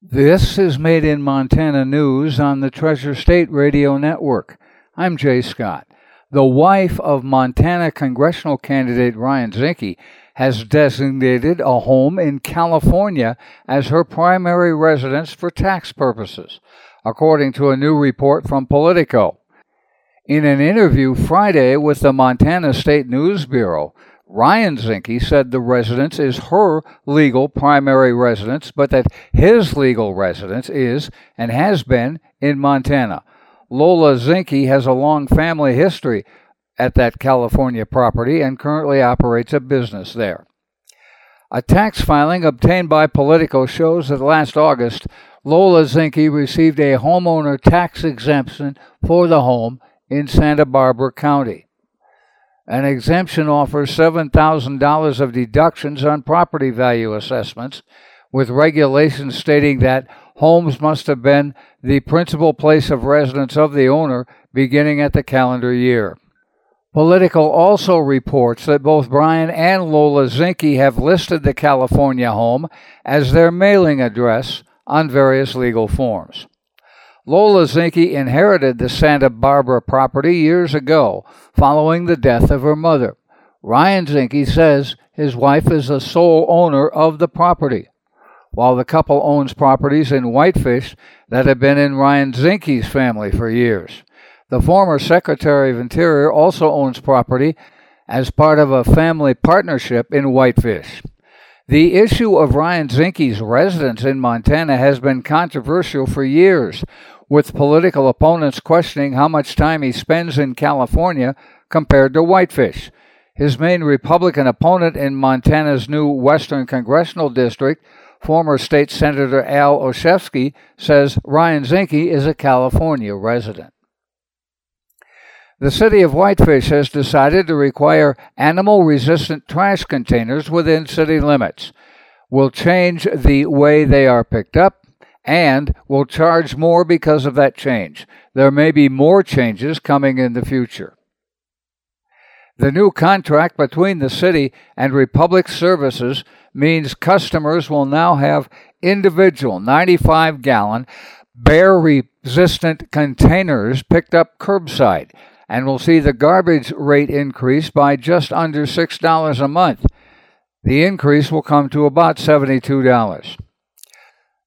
This is Made in Montana News on the Treasure State Radio Network. I'm Jay Scott. The wife of Montana congressional candidate Ryan Zinke has designated a home in California as her primary residence for tax purposes, according to a new report from Politico. In an interview Friday with the Montana State News Bureau, Ryan Zinke said the residence is her legal primary residence, but that his legal residence is and has been in Montana. Lola Zinke has a long family history at that California property and currently operates a business there. A tax filing obtained by Politico shows that last August, Lola Zinke received a homeowner tax exemption for the home in Santa Barbara County. An exemption offers $7,000 of deductions on property value assessments, with regulations stating that homes must have been the principal place of residence of the owner beginning at the calendar year. Politico also reports that both Ryan and Lola Zinke have listed the California home as their mailing address on various legal forms. Lola Zinke inherited the Santa Barbara property years ago following the death of her mother. Ryan Zinke says his wife is the sole owner of the property, while the couple owns properties in Whitefish that have been in Ryan Zinke's family for years. The former Secretary of Interior also owns property as part of a family partnership in Whitefish. The issue of Ryan Zinke's residence in Montana has been controversial for years, with political opponents questioning how much time he spends in California compared to Whitefish. His main Republican opponent in Montana's new Western Congressional District, former State Senator Al Olszewski, says Ryan Zinke is a California resident. The city of Whitefish has decided to require animal resistant trash containers within city limits. Will change the way they are picked up and will charge more because of that change. There may be more changes coming in the future. The new contract between the city and Republic Services means customers will now have individual 95 gallon bear resistant containers picked up curbside and will see the garbage rate increase by just under $6 a month. The increase will come to about $72.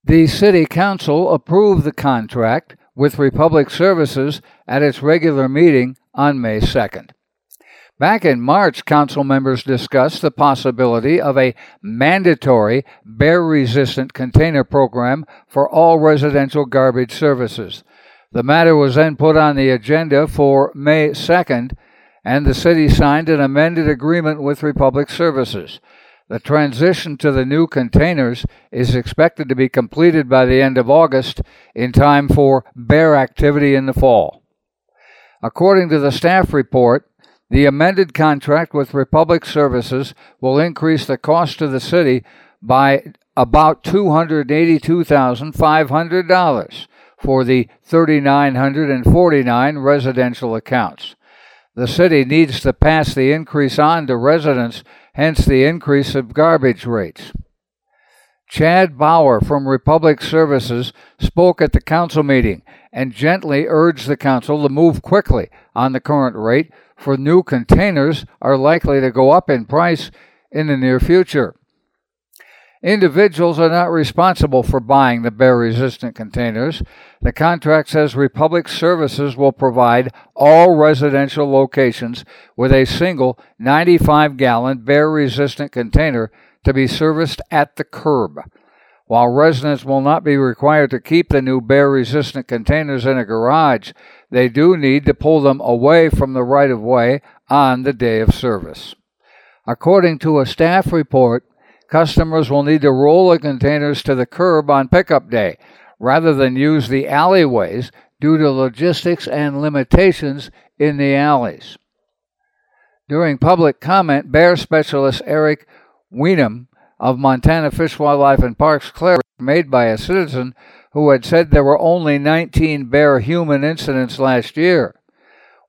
The City Council approved the contract with Republic Services at its regular meeting on May 2nd. Back in March, council members discussed the possibility of a mandatory bear resistant container program for all residential garbage services. The matter was then put on the agenda for May 2nd, and the city signed an amended agreement with Republic Services. The transition to the new containers is expected to be completed by the end of August in time for bear activity in the fall. According to the staff report, the amended contract with Republic Services will increase the cost to the city by about $282,500 for the 3,949 residential accounts. The city needs to pass the increase on to residents hence the increase of garbage rates. Chad Bauer from Republic Services spoke at the council meeting and gently urged the council to move quickly on the current rate, for new containers are likely to go up in price in the near future. Individuals are not responsible for buying the bear resistant containers. The contract says Republic Services will provide all residential locations with a single 95 gallon bear resistant container to be serviced at the curb. While residents will not be required to keep the new bear resistant containers in a garage, they do need to pull them away from the right of way on the day of service. According to a staff report, customers will need to roll the containers to the curb on pickup day rather than use the alleyways due to logistics and limitations in the alleys. During public comment, bear specialist Eric Wenum of Montana Fish, Wildlife, and Parks clarified made by a citizen who had said there were only 19 bear human incidents last year.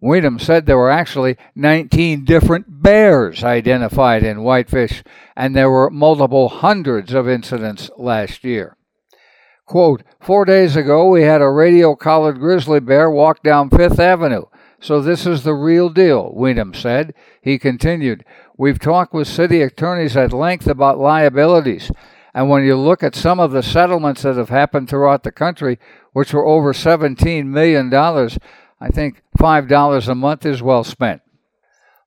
Wenum said there were actually 19 different bears identified in Whitefish, and there were multiple hundreds of incidents last year. Quote, Four days ago, we had a radio collared grizzly bear walk down Fifth Avenue. So this is the real deal, Wenum said. He continued, We've talked with city attorneys at length about liabilities. And when you look at some of the settlements that have happened throughout the country, which were over $17 million, I think $5 a month is well spent.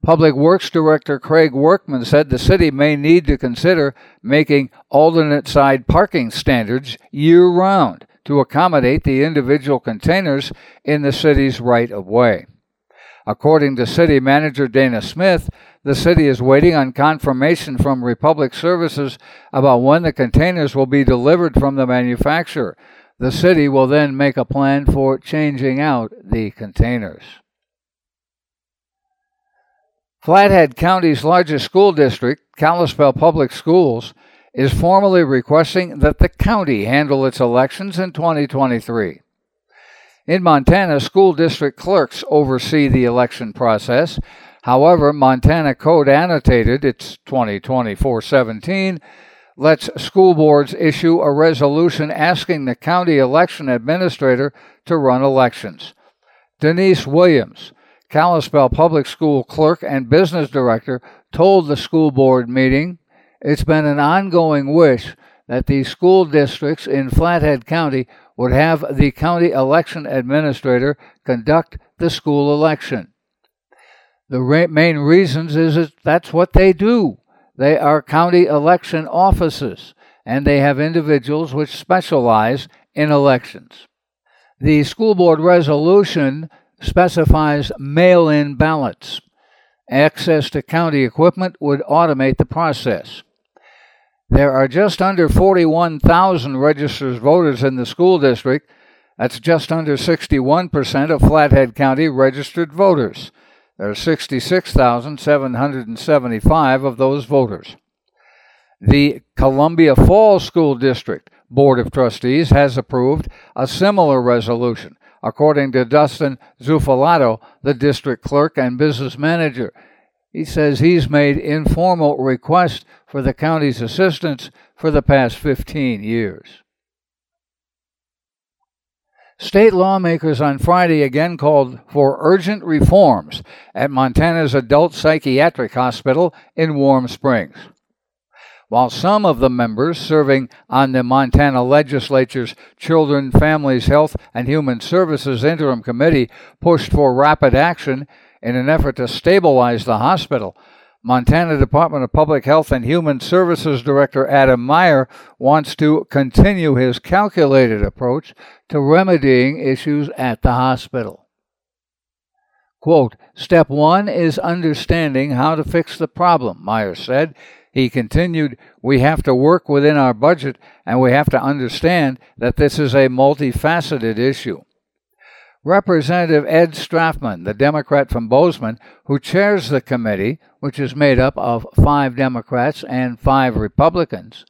Public Works Director Craig Workman said the city may need to consider making alternate side parking standards year round to accommodate the individual containers in the city's right of way. According to City Manager Dana Smith, the city is waiting on confirmation from Republic Services about when the containers will be delivered from the manufacturer. The city will then make a plan for changing out the containers. Flathead County's largest school district, Kalispell Public Schools, is formally requesting that the county handle its elections in 2023. In Montana, school district clerks oversee the election process. However, Montana Code Annotated, it's 2024-17, lets school boards issue a resolution asking the county election administrator to run elections. Denise Williams, Kalispell Public School clerk and business director, told the school board meeting it's been an ongoing wish that the school districts in Flathead County would have the county election administrator conduct the school election. The main reasons is that that's what they do. They are county election offices, and they have individuals which specialize in elections. The school board resolution specifies mail in ballots. Access to county equipment would automate the process. There are just under 41,000 registered voters in the school district. That's just under 61% of Flathead County registered voters. There are 66,775 of those voters. The Columbia Falls School District Board of Trustees has approved a similar resolution according to Dustin Zuffelato, the district clerk and business manager. He says he's made informal requests for the county's assistance for the past 15 years. State lawmakers on Friday again called for urgent reforms at Montana's adult psychiatric hospital in Warm Springs while some of the members serving on the Montana legislature's Children, Families, Health, and Human Services Interim Committee pushed for rapid action in an effort to stabilize the hospital. Montana Department of Public Health and Human Services Director Adam Meier wants to continue his calculated approach to remedying issues at the hospital. Quote, Step one is understanding how to fix the problem, Meier said. He continued, We have to work within our budget and we have to understand that this is a multifaceted issue. Representative Ed Stafman, the Democrat from Bozeman, who chairs the committee, which is made up of five Democrats and five Republicans,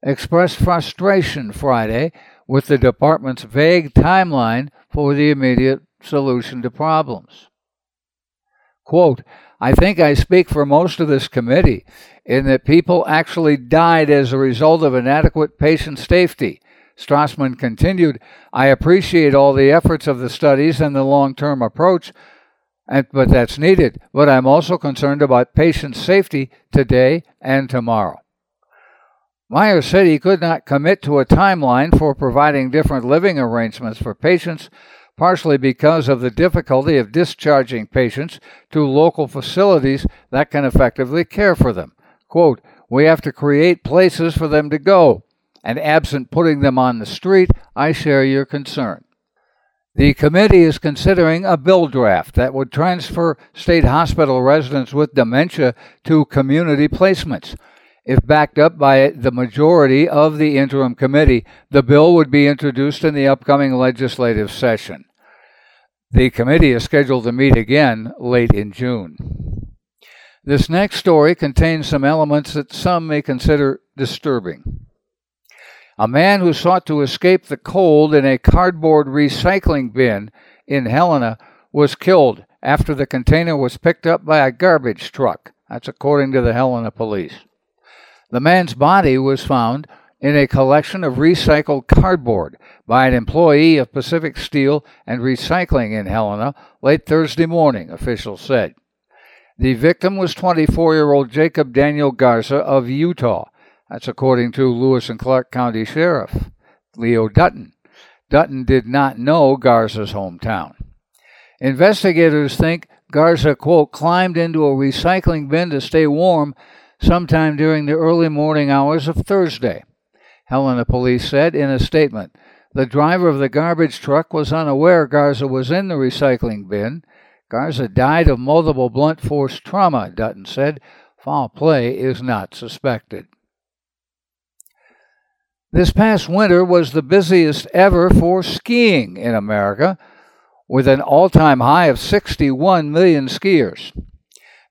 expressed frustration Friday with the department's vague timeline for the immediate solution to problems. Quote, I think I speak for most of this committee in that people actually died as a result of inadequate patient safety. Stafman continued, I appreciate all the efforts of the studies and the long term approach, and, but that's needed. But I'm also concerned about patient safety today and tomorrow. Meier said he could not commit to a timeline for providing different living arrangements for patients partially because of the difficulty of discharging patients to local facilities that can effectively care for them. Quote, we have to create places for them to go, and absent putting them on the street, I share your concern. The committee is considering a bill draft that would transfer state hospital residents with dementia to community placements. If backed up by the majority of the interim committee, the bill would be introduced in the upcoming legislative session. The committee is scheduled to meet again late in June. This next story contains some elements that some may consider disturbing. A man who sought to escape the cold in a cardboard recycling bin in Helena was killed after the container was picked up by a garbage truck. That's according to the Helena police. The man's body was found in a collection of recycled cardboard by an employee of Pacific Steel and Recycling in Helena late Thursday morning, officials said. The victim was 24 year old Jacob Daniel Garza of Utah. That's according to Lewis and Clark County Sheriff Leo Dutton. Dutton did not know Garza's hometown. Investigators think Garza, quote, climbed into a recycling bin to stay warm sometime during the early morning hours of Thursday. Helena police said in a statement. The driver of the garbage truck was unaware Garza was in the recycling bin. Garza died of multiple blunt force trauma, Dutton said. Foul play is not suspected. This past winter was the busiest ever for skiing in America, with an all time high of 61 million skiers.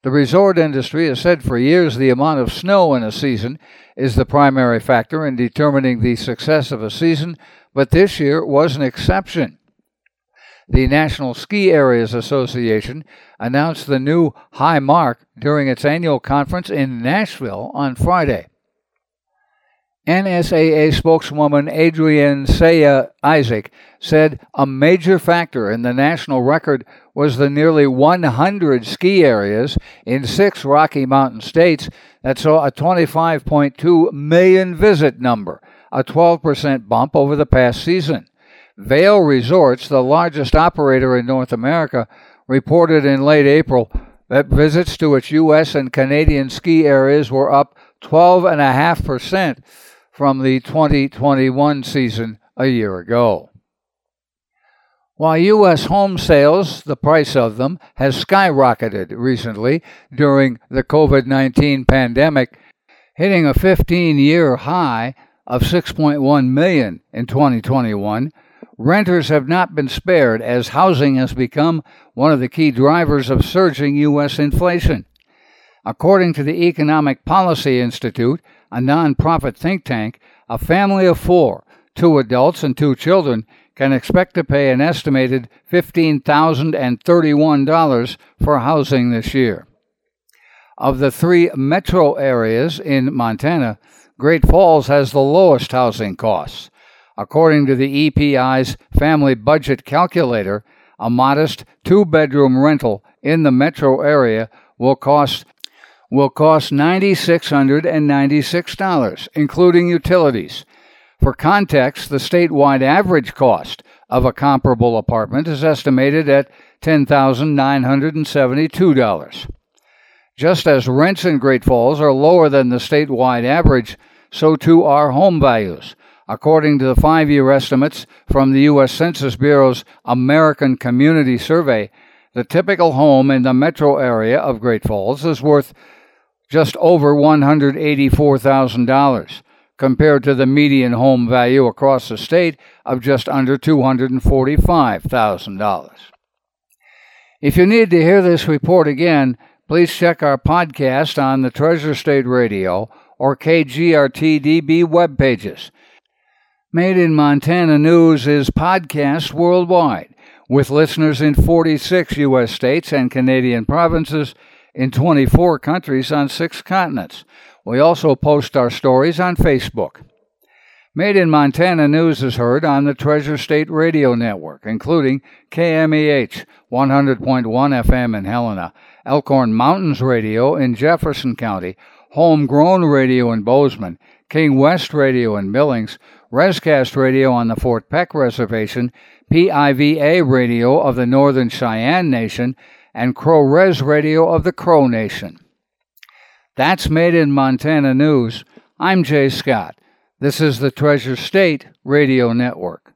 The resort industry has said for years the amount of snow in a season is the primary factor in determining the success of a season, but this year was an exception. The National Ski Areas Association announced the new high mark during its annual conference in Nashville on Friday. NSAA spokeswoman Adrienne Saia Isaac said a major factor in the national record was the nearly 100 ski areas in six Rocky Mountain states that saw a 25.2 million visit number, a 12% bump over the past season. Vail Resorts, the largest operator in North America, reported in late April that visits to its U.S. and Canadian ski areas were up 12.5% from the 2021 season a year ago. While U.S. home sales, the price of them, has skyrocketed recently during the COVID 19 pandemic, hitting a 15 year high of 6.1 million in 2021. Renters have not been spared as housing has become one of the key drivers of surging U.S. inflation. According to the Economic Policy Institute, a nonprofit think tank, a family of four, two adults and two children, can expect to pay an estimated $15,031 for housing this year. Of the three metro areas in Montana, Great Falls has the lowest housing costs. According to the EPI's family budget calculator, a modest two bedroom rental in the metro area will cost will cost $9,696, including utilities. For context, the statewide average cost of a comparable apartment is estimated at $10,972. Just as rents in Great Falls are lower than the statewide average, so too are home values. According to the five year estimates from the U.S. Census Bureau's American Community Survey, the typical home in the metro area of Great Falls is worth just over $184,000, compared to the median home value across the state of just under $245,000. If you need to hear this report again, please check our podcast on the Treasure State Radio or KGRTDB web pages. Made in Montana News is podcast worldwide, with listeners in 46 U.S. states and Canadian provinces in 24 countries on six continents. We also post our stories on Facebook. Made in Montana News is heard on the Treasure State Radio Network, including KMEH 100.1 FM in Helena, Elkhorn Mountains Radio in Jefferson County, Homegrown Radio in Bozeman, King West Radio in Billings, Rescast Radio on the Fort Peck Reservation, PIVA Radio of the Northern Cheyenne Nation, and Crow Res Radio of the Crow Nation. That's Made in Montana News. I'm Jay Scott. This is the Treasure State Radio Network.